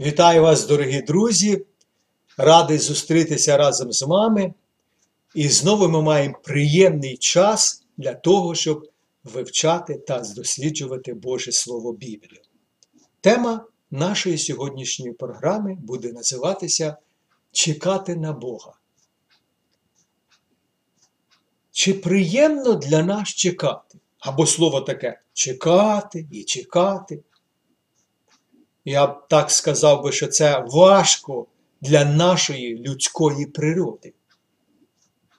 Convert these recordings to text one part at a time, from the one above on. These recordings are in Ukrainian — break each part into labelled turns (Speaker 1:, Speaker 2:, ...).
Speaker 1: Вітаю вас, дорогі друзі! Радий зустрітися разом з вами. І знову ми маємо приємний час для того, щоб вивчати та досліджувати Боже Слово Біблію. Тема нашої сьогоднішньої програми буде називатися Чекати на Бога. Чи приємно для нас чекати? Або слово таке чекати і чекати. Я б так сказав би, що це важко для нашої людської природи.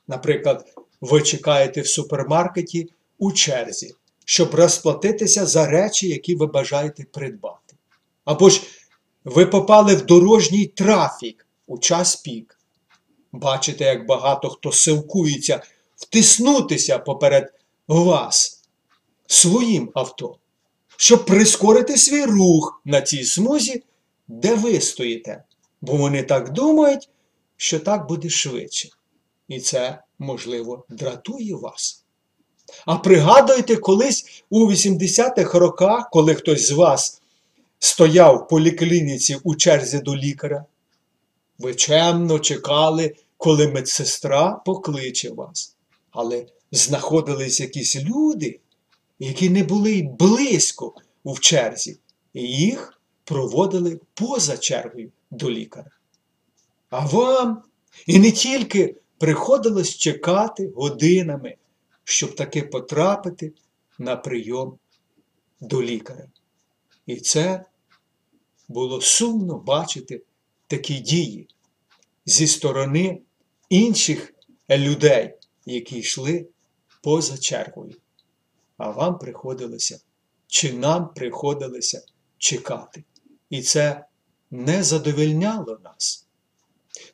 Speaker 1: Наприклад, ви чекаєте в супермаркеті у черзі, щоб розплатитися за речі, які ви бажаєте придбати. Або ж ви попали в дорожній трафік у час пік. Бачите, як багато хто силкується втиснутися поперед вас своїм авто щоб прискорити свій рух на цій смузі, де ви стоїте. Бо вони так думають, що так буде швидше. І це, можливо, дратує вас. А пригадуйте, колись у 80-х роках, коли хтось з вас стояв в поліклініці у черзі до лікаря, ви чемно чекали, коли медсестра покличе вас. Але знаходились якісь люди, які не були й близько в черзі, і їх проводили поза чергою до лікаря. А вам і не тільки приходилось чекати годинами, щоб таки потрапити на прийом до лікаря. І це було сумно бачити такі дії зі сторони інших людей, які йшли поза чергою а вам приходилося, чи нам приходилося чекати. І це не задовольняло нас.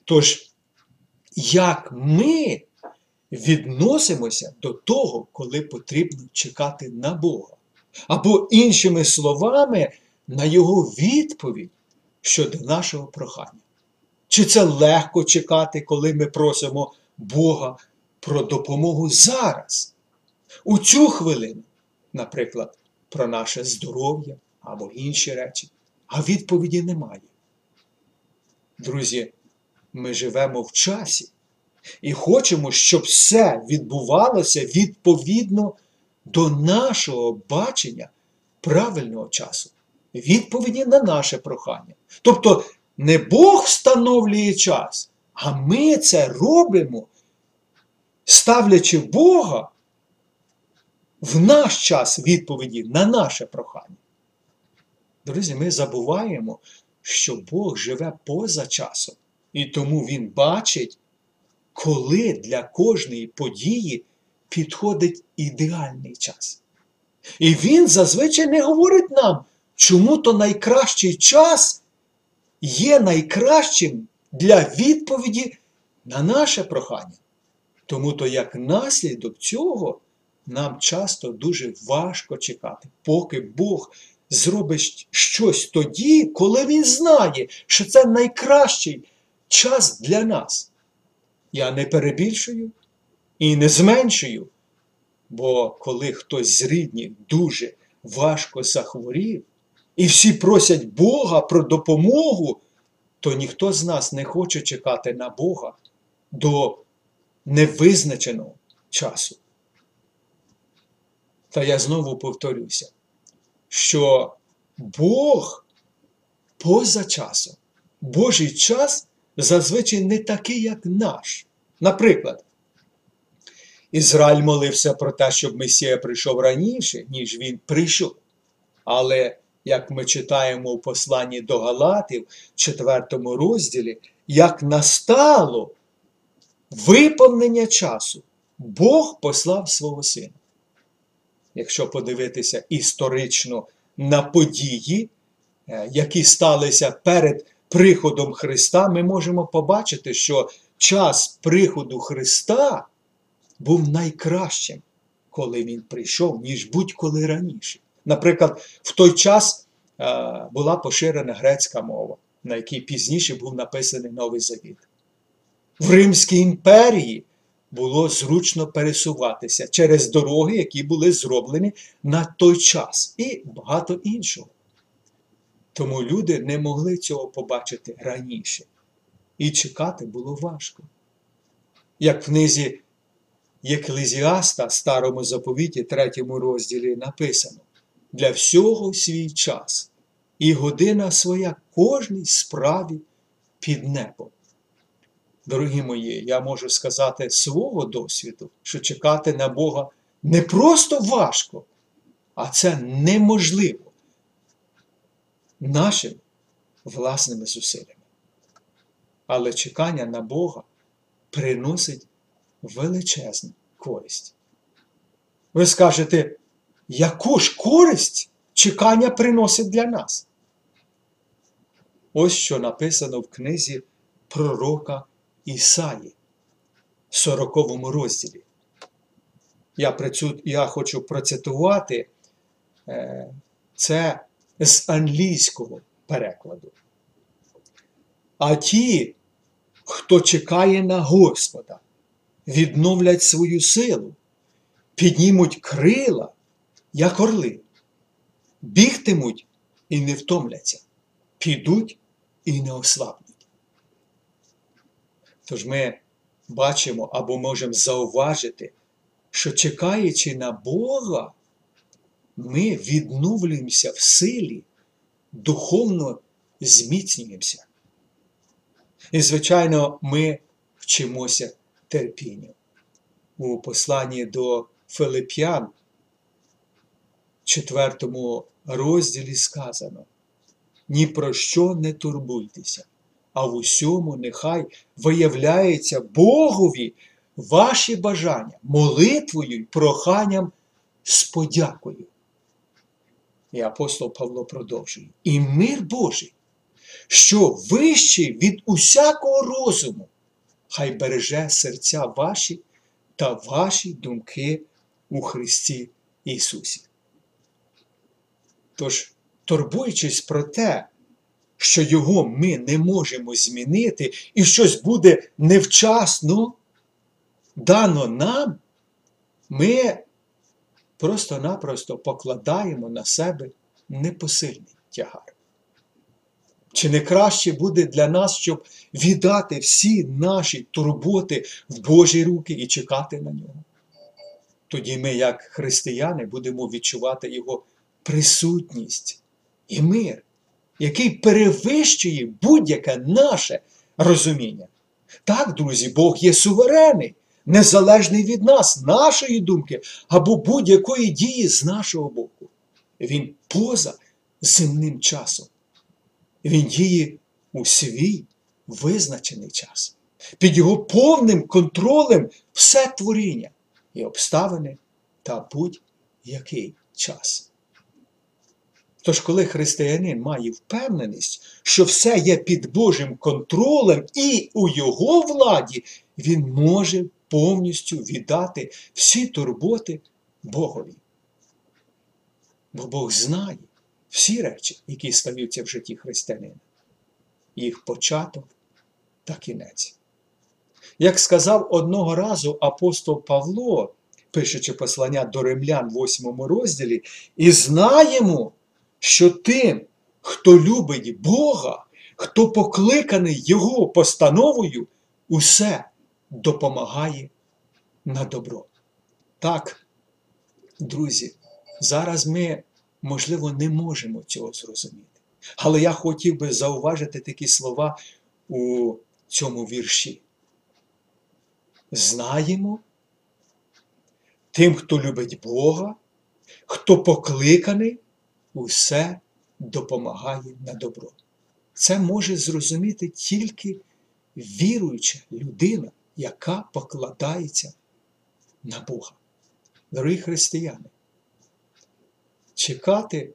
Speaker 1: Тож, як ми відносимося до того, коли потрібно чекати на Бога? Або, іншими словами, на Його відповідь щодо нашого прохання. Чи це легко чекати, коли ми просимо Бога про допомогу зараз? У цю хвилину, наприклад, про наше здоров'я або інші речі, а відповіді немає. Друзі, ми живемо в часі і хочемо, щоб все відбувалося відповідно до нашого бачення правильного часу, відповіді на наше прохання. Тобто не Бог встановлює час, а ми це робимо, ставлячи Бога в наш час відповіді на наше прохання. Друзі, ми забуваємо, що Бог живе поза часом, і тому Він бачить, коли для кожної події підходить ідеальний час. І Він зазвичай не говорить нам, чому то найкращий час є найкращим для відповіді на наше прохання. Тому то як наслідок цього нам часто дуже важко чекати, поки Бог зробить щось тоді, коли Він знає, що це найкращий час для нас. Я не перебільшую і не зменшую, бо коли хтось з рідних дуже важко захворів, і всі просять Бога про допомогу, то ніхто з нас не хоче чекати на Бога до невизначеного часу. Та я знову повторюся, що Бог поза часом, Божий час зазвичай не такий, як наш. Наприклад, Ізраїль молився про те, щоб Месія прийшов раніше, ніж він прийшов. Але, як ми читаємо у посланні до Галатів, 4 розділі, як настало виповнення часу, Бог послав свого сина якщо подивитися історично на події, е, які сталися перед приходом Христа, ми можемо побачити, що час приходу Христа був найкращим, коли Він прийшов, ніж будь-коли раніше. Наприклад, в той час е, була поширена грецька мова, на якій пізніше був написаний Новий Завіт. В Римській імперії було зручно пересуватися через дороги, які були зроблені на той час, і багато іншого. Тому люди не могли цього побачити раніше. І чекати було важко. Як в книзі Єклезіаста, старому заповіті, третьому розділі написано: для всього свій час і година своя кожній справі під небом. Дорогі мої, я можу сказати свого досвіду, що чекати на Бога не просто важко, а це неможливо нашими власними зусиллями. Але чекання на Бога приносить величезну користь. Ви скажете, яку ж користь чекання приносить для нас? Ось що написано в книзі пророка Ісаї, 40 розділі. Я, я хочу процитувати е, це з англійського перекладу. А ті, хто чекає на Господа, відновлять свою силу, піднімуть крила, як орли, бігтимуть і не втомляться, підуть і не ослабнуть. Тож ми бачимо або можемо зауважити, що чекаючи на Бога, ми відновлюємося в силі, духовно зміцнюємося. І, звичайно, ми вчимося терпінню. У посланні до Филип'ян, четвертому розділі сказано: ні про що не турбуйтеся, а в усьому нехай виявляється Богові ваші бажання, молитвою й проханням з подякою. І апостол Павло продовжує. І мир Божий, що вищий від усякого розуму, хай береже серця ваші та ваші думки у Христі Ісусі. Тож, турбуючись про те, що Його ми не можемо змінити, і щось буде невчасно дано нам, ми просто-напросто покладаємо на себе непосильний тягар. Чи не краще буде для нас, щоб віддати всі наші турботи в Божі руки і чекати на нього? Тоді ми, як християни, будемо відчувати Його присутність і мир, який перевищує будь-яке наше розуміння. Так, друзі, Бог є суверенний, незалежний від нас, нашої думки або будь-якої дії з нашого боку. Він поза земним часом. Він діє у свій визначений час. Під його повним контролем все творіння і обставини та будь-який час. Тож, коли християнин має впевненість, що все є під Божим контролем і у його владі, він може повністю віддати всі турботи Богові. Бо Бог знає всі речі, які стаються в житті християнина, їх початок та кінець. Як сказав одного разу апостол Павло, пишучи послання до римлян в 8 розділі, і знаємо, що тим, хто любить Бога, хто покликаний Його постановою, усе допомагає на добро. Так, друзі, зараз ми, можливо, не можемо цього зрозуміти. Але я хотів би зауважити такі слова у цьому вірші. Знаємо тим, хто любить Бога, хто покликаний, усе допомагає на добро. Це може зрозуміти тільки віруюча людина, яка покладається на Бога. Дорогі християни, чекати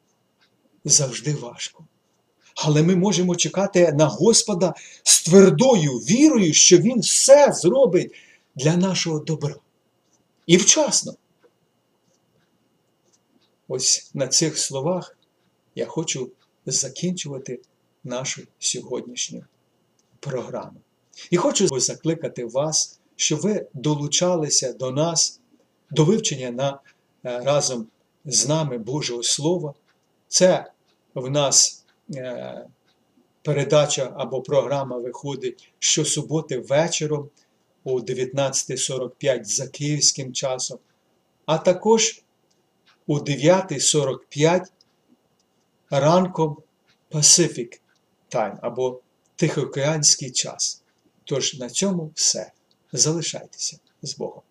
Speaker 1: завжди важко. Але ми можемо чекати на Господа з твердою вірою, що Він все зробить для нашого добра. І вчасно. Ось на цих словах я хочу закінчувати нашу сьогоднішню програму. І хочу закликати вас, щоб ви долучалися до нас, до вивчення на, е, разом з нами Божого Слова. Це в нас е, передача або програма виходить щосуботи вечором о 19.45 за київським часом, а також о 9.45 ранком Pacific Time або Тихоокеанський час. Тож на цьому все. Залишайтеся з Богом.